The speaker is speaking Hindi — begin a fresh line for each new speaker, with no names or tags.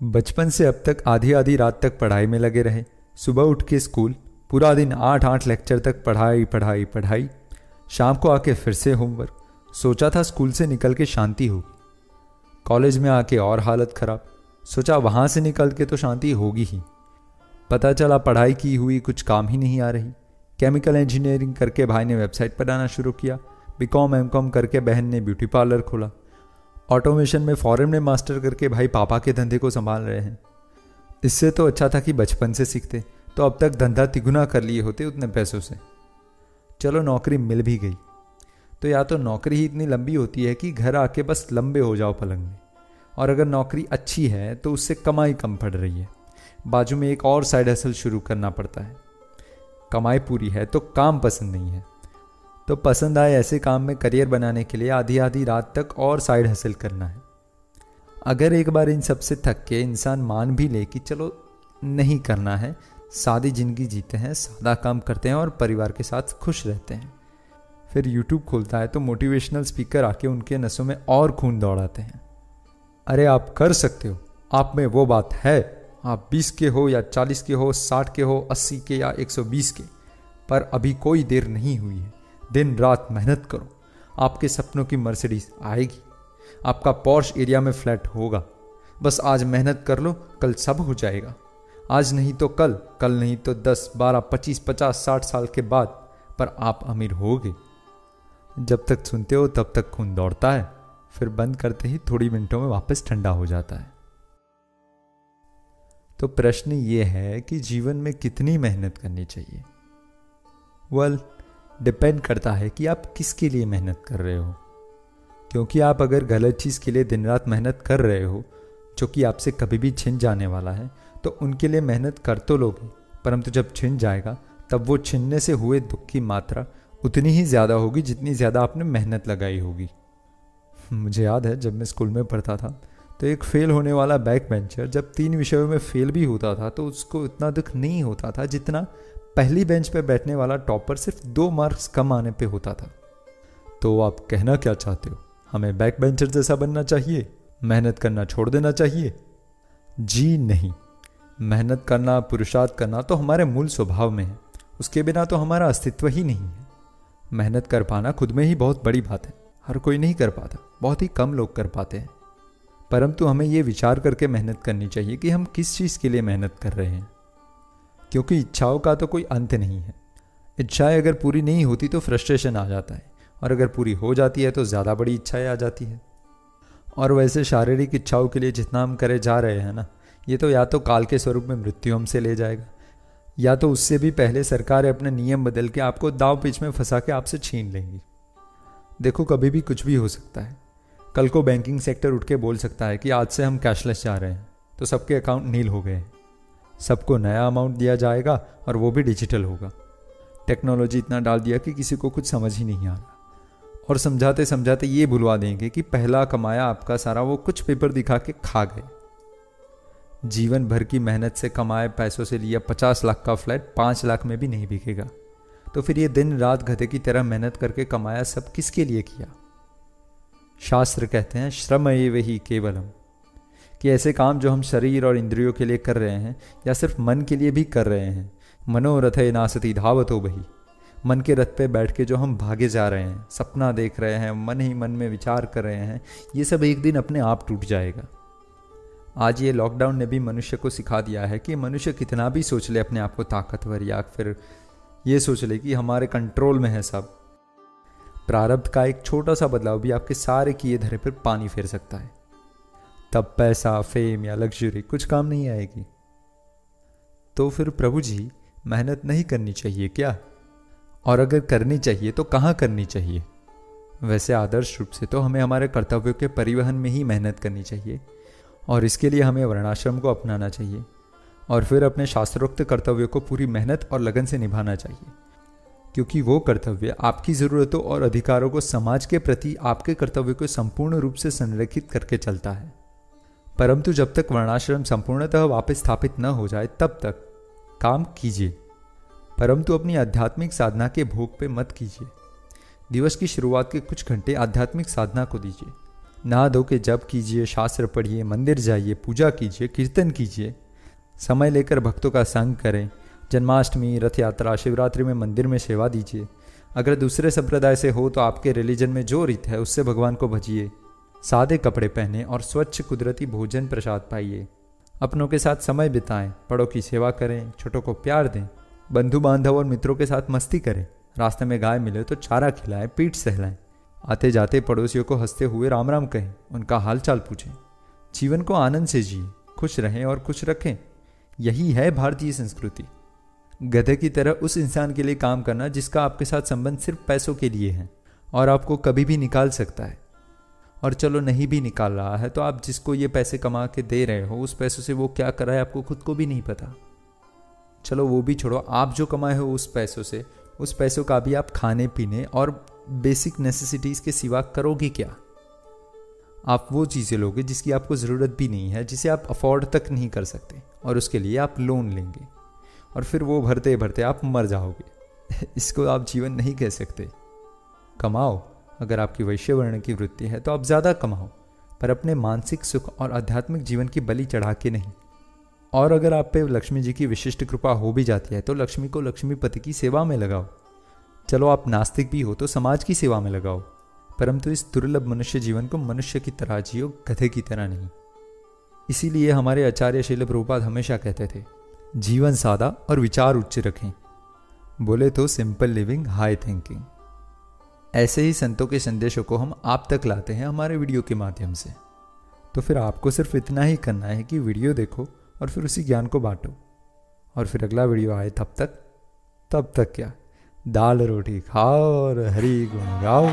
बचपन से अब तक आधी आधी रात तक पढ़ाई में लगे रहे। सुबह उठ के स्कूल, पूरा दिन आठ आठ लेक्चर तक पढ़ाई पढ़ाई पढ़ाई। शाम को आके फिर से होमवर्क। सोचा था स्कूल से निकल के शांति होगी कॉलेज में आके और हालत खराब। सोचा वहाँ से निकल के तो शांति होगी ही। पता चला पढ़ाई की हुई कुछ काम ही नहीं आ रही। केमिकल इंजीनियरिंग करके भाई ने वेबसाइट बनाना शुरू किया। बी कॉम एम कॉम करके बहन ने ब्यूटी पार्लर खोला। ऑटोमेशन में फॉरेन में मास्टर करके भाई पापा के धंधे को संभाल रहे हैं। इससे तो अच्छा था कि बचपन से सीखते तो अब तक धंधा तिगुना कर लिए होते उतने पैसों से। चलो नौकरी मिल भी गई। तो या तो नौकरी ही इतनी लंबी होती है कि घर आके बस लंबे हो जाओ पलंग में, और अगर नौकरी अच्छी है तो उससे कमाई कम पड़ रही है। बाजू में एक और साइड हसल शुरू करना पड़ता है। कमाई पूरी है तो काम पसंद नहीं है। तो पसंद आए ऐसे काम में करियर बनाने के लिए आधी आधी रात तक और साइड हासिल करना है। अगर एक बार इन सबसे थक के इंसान मान भी ले कि चलो नहीं करना है, सादी ज़िंदगी जीते हैं, सादा काम करते हैं और परिवार के साथ खुश रहते हैं। फिर यूट्यूब खोलता है तो मोटिवेशनल स्पीकर आके उनके नसों में और खून दौड़ाते हैं। अरे आप कर सकते हो, आप में वो बात है, आप 20 के हो या 40 के हो 60 के हो 80 के या 120 के, पर अभी कोई देर नहीं हुई है। दिन रात मेहनत करो। आपके सपनों की मर्सिडीज आएगी। आपका पॉर्श एरिया में फ्लैट होगा। बस आज मेहनत कर लो कल सब हो जाएगा। आज नहीं तो कल कल नहीं तो दस बारह पच्चीस पचास साठ साल के बाद पर आप अमीर होगे। जब तक सुनते हो तब तक खून दौड़ता है। फिर बंद करते ही थोड़ी मिनटों में वापस ठंडा हो जाता है। तो प्रश्न ये है कि जीवन में कितनी मेहनत करनी चाहिए? वेल well, डिपेंड करता है कि आप किसके लिए मेहनत कर रहे हो। क्योंकि आप अगर गलत चीज़ के लिए दिन रात मेहनत कर रहे हो, जो कि आपसे कभी भी छिन जाने वाला है तो उनके लिए मेहनत कर तो लोगे, परंतु जब छिन जाएगा, तब वो छिनने से हुए दुख की मात्रा उतनी ही ज़्यादा होगी जितनी ज़्यादा आपने मेहनत लगाई होगी। मुझे याद है जब मैं स्कूल में पढ़ता था तो एक फेल होने वाला बैक बेंचर जब तीन विषयों में फेल भी होता था तो उसको इतना दुख नहीं होता था जितना पहली बेंच पर बैठने वाला टॉपर सिर्फ़ दो मार्क्स कम आने पे होता था। तो आप कहना क्या चाहते हो? हमें बैक बेंचर जैसा बनना चाहिए? मेहनत करना छोड़ देना चाहिए? जी नहीं। मेहनत करना, पुरुषार्थ करना तो हमारे मूल स्वभाव में है। उसके बिना तो हमारा अस्तित्व ही नहीं है। मेहनत कर पाना खुद में ही बहुत बड़ी बात है। हर कोई नहीं कर पाता। बहुत ही कम लोग कर पाते हैं। परंतु हमें ये विचार करके मेहनत करनी चाहिए कि हम किस चीज़ के लिए मेहनत कर रहे हैं। क्योंकि इच्छाओं का तो कोई अंत नहीं है। इच्छाएँ अगर पूरी नहीं होती तो फ्रस्ट्रेशन आ जाता है, और अगर पूरी हो जाती है तो ज़्यादा बड़ी इच्छाएँ आ जाती है। और वैसे शारीरिक इच्छाओं के लिए जितना हम करे जा रहे हैं ना, ये तो या तो काल के स्वरूप में मृत्यु हमसे ले जाएगा, या तो उससे भी पहले सरकार अपने नियम बदल के आपको दाव पिच में फंसा के आपसे छीन लेंगी। देखो, कभी भी कुछ भी हो सकता है। कल को बैंकिंग सेक्टर उठ के बोल सकता है कि आज से हम कैशलेस जा रहे हैं तो सबके अकाउंट नील हो गए हैं। सबको नया अमाउंट दिया जाएगा और वो भी डिजिटल होगा। टेक्नोलॉजी इतना डाल दिया कि किसी को कुछ समझ ही नहीं आ रहा। और समझाते समझाते ये भुलवा देंगे कि पहला कमाया आपका सारा, वो कुछ पेपर दिखा के खा गए। जीवन भर की मेहनत से कमाए पैसों से लिया पचास लाख का फ्लैट पाँच लाख में भी नहीं बिकेगा। तो फिर ये दिन रात गधे की तरह मेहनत करके कमाया सब किसके लिए किया? शास्त्र कहते हैं, श्रम ये वही केवलम। कि ऐसे काम जो हम शरीर और इंद्रियों के लिए कर रहे हैं, या सिर्फ़ मन के लिए भी कर रहे हैं। मनोरथ है नासती धावत हो बही। मन के रथ पे बैठ के जो हम भागे जा रहे हैं, सपना देख रहे हैं, मन ही मन में विचार कर रहे हैं, ये सब एक दिन अपने आप टूट जाएगा। आज ये लॉकडाउन ने भी मनुष्य को सिखा दिया है कि मनुष्य कितना भी सोच ले, अपने आप को ताकतवर या फिर ये सोच ले कि हमारे कंट्रोल में है सब। प्रारब्ध का एक छोटा सा बदलाव भी आपके सारे किए धरे पर पानी फेर सकता है। तब पैसा फेम या लग्जरी कुछ काम नहीं आएगी। तो फिर प्रभु जी, मेहनत नहीं करनी चाहिए क्या? और अगर करनी चाहिए तो कहाँ करनी चाहिए? वैसे आदर्श रूप से तो हमें हमारे कर्तव्यों के परिवहन में ही मेहनत करनी चाहिए, और इसके लिए हमें वर्णाश्रम को अपनाना चाहिए, और फिर अपने शास्त्रोक्त कर्तव्यों को पूरी मेहनत और लगन से निभाना चाहिए। क्योंकि वो कर्तव्य आपकी ज़रूरतों और अधिकारों को समाज के प्रति आपके कर्तव्य को संपूर्ण रूप से संरक्षित करके चलता है। परंतु जब तक वर्णाश्रम संपूर्णतः वापस स्थापित न हो जाए, तब तक काम कीजिए। परंतु अपनी आध्यात्मिक साधना के भोग पे मत कीजिए। दिवस की शुरुआत के कुछ घंटे आध्यात्मिक साधना को दीजिए। नहा धो के जप कीजिए, शास्त्र पढ़िए, मंदिर जाइए, पूजा कीजिए, कीर्तन कीजिए। समय लेकर भक्तों का संग करें। जन्माष्टमी रथ यात्रा शिवरात्रि में मंदिर में सेवा दीजिए। अगर दूसरे संप्रदाय से हो तो आपके रिलीजन में जो रीत है, उससे भगवान को भजिए। सादे कपड़े पहने और स्वच्छ कुदरती भोजन प्रसाद पाइए। अपनों के साथ समय बिताएँ, बड़ों की सेवा करें, छोटों को प्यार दें बंधु बांधव और मित्रों के साथ मस्ती करें। रास्ते में गाय मिले तो चारा खिलाएँ, पीठ सहलाएँ। आते जाते पड़ोसियों को हँसते हुए राम राम कहें, उनका हाल चाल पूछें। जीवन को आनंद से जिए, खुश रहें और खुश रखें। यही है भारतीय संस्कृति। गधे की तरह उस इंसान के लिए काम करना जिसका आपके साथ संबंध सिर्फ़ पैसों के लिए है और आपको कभी भी निकाल सकता है। और चलो नहीं भी निकाल रहा है तो आप जिसको ये पैसे कमा के दे रहे हो, उस पैसों से वो क्या कर रहा है आपको खुद को भी नहीं पता। चलो वो भी छोड़ो, आप जो कमाए हो उस पैसों से, उस पैसों का भी आप खाने पीने और बेसिक नेसेसिटीज़ के सिवा करोगे क्या? आप वो चीज़ें लोगे जिसकी आपको ज़रूरत भी नहीं है, जिसे आप अफोर्ड तक नहीं कर सकते, और उसके लिए आप लोन लेंगे, और फिर वो भरते भरते आप मर जाओगे। इसको आप जीवन नहीं कह सकते। कमाओ। अगर आपकी वैश्य वर्ण की वृत्ति है तो आप ज़्यादा कमाओ, पर अपने मानसिक सुख और आध्यात्मिक जीवन की बलि चढ़ा के नहीं। और अगर आप पे लक्ष्मी जी की विशिष्ट कृपा हो भी जाती है तो लक्ष्मी को लक्ष्मीपति की सेवा में लगाओ। चलो आप नास्तिक भी हो तो समाज की सेवा में लगाओ, परंतु इस दुर्लभ मनुष्य जीवन को मनुष्य की तरह जियो, गधे की तरह नहीं। इसीलिए हमारे आचार्य शिल प्रभुपाद हमेशा कहते थे, जीवन सादा और विचार उच्च रखें। बोले तो सिंपल लिविंग हाई थिंकिंग ऐसे ही संतों के संदेशों को हम आप तक लाते हैं हमारे वीडियो के माध्यम से। तो फिर आपको सिर्फ़ इतना ही करना है कि वीडियो देखो और फिर उसी ज्ञान को बांटो। और फिर अगला वीडियो आए तब तक तब तक क्या? दाल रोटी खाओ और हरी गुण गाओ।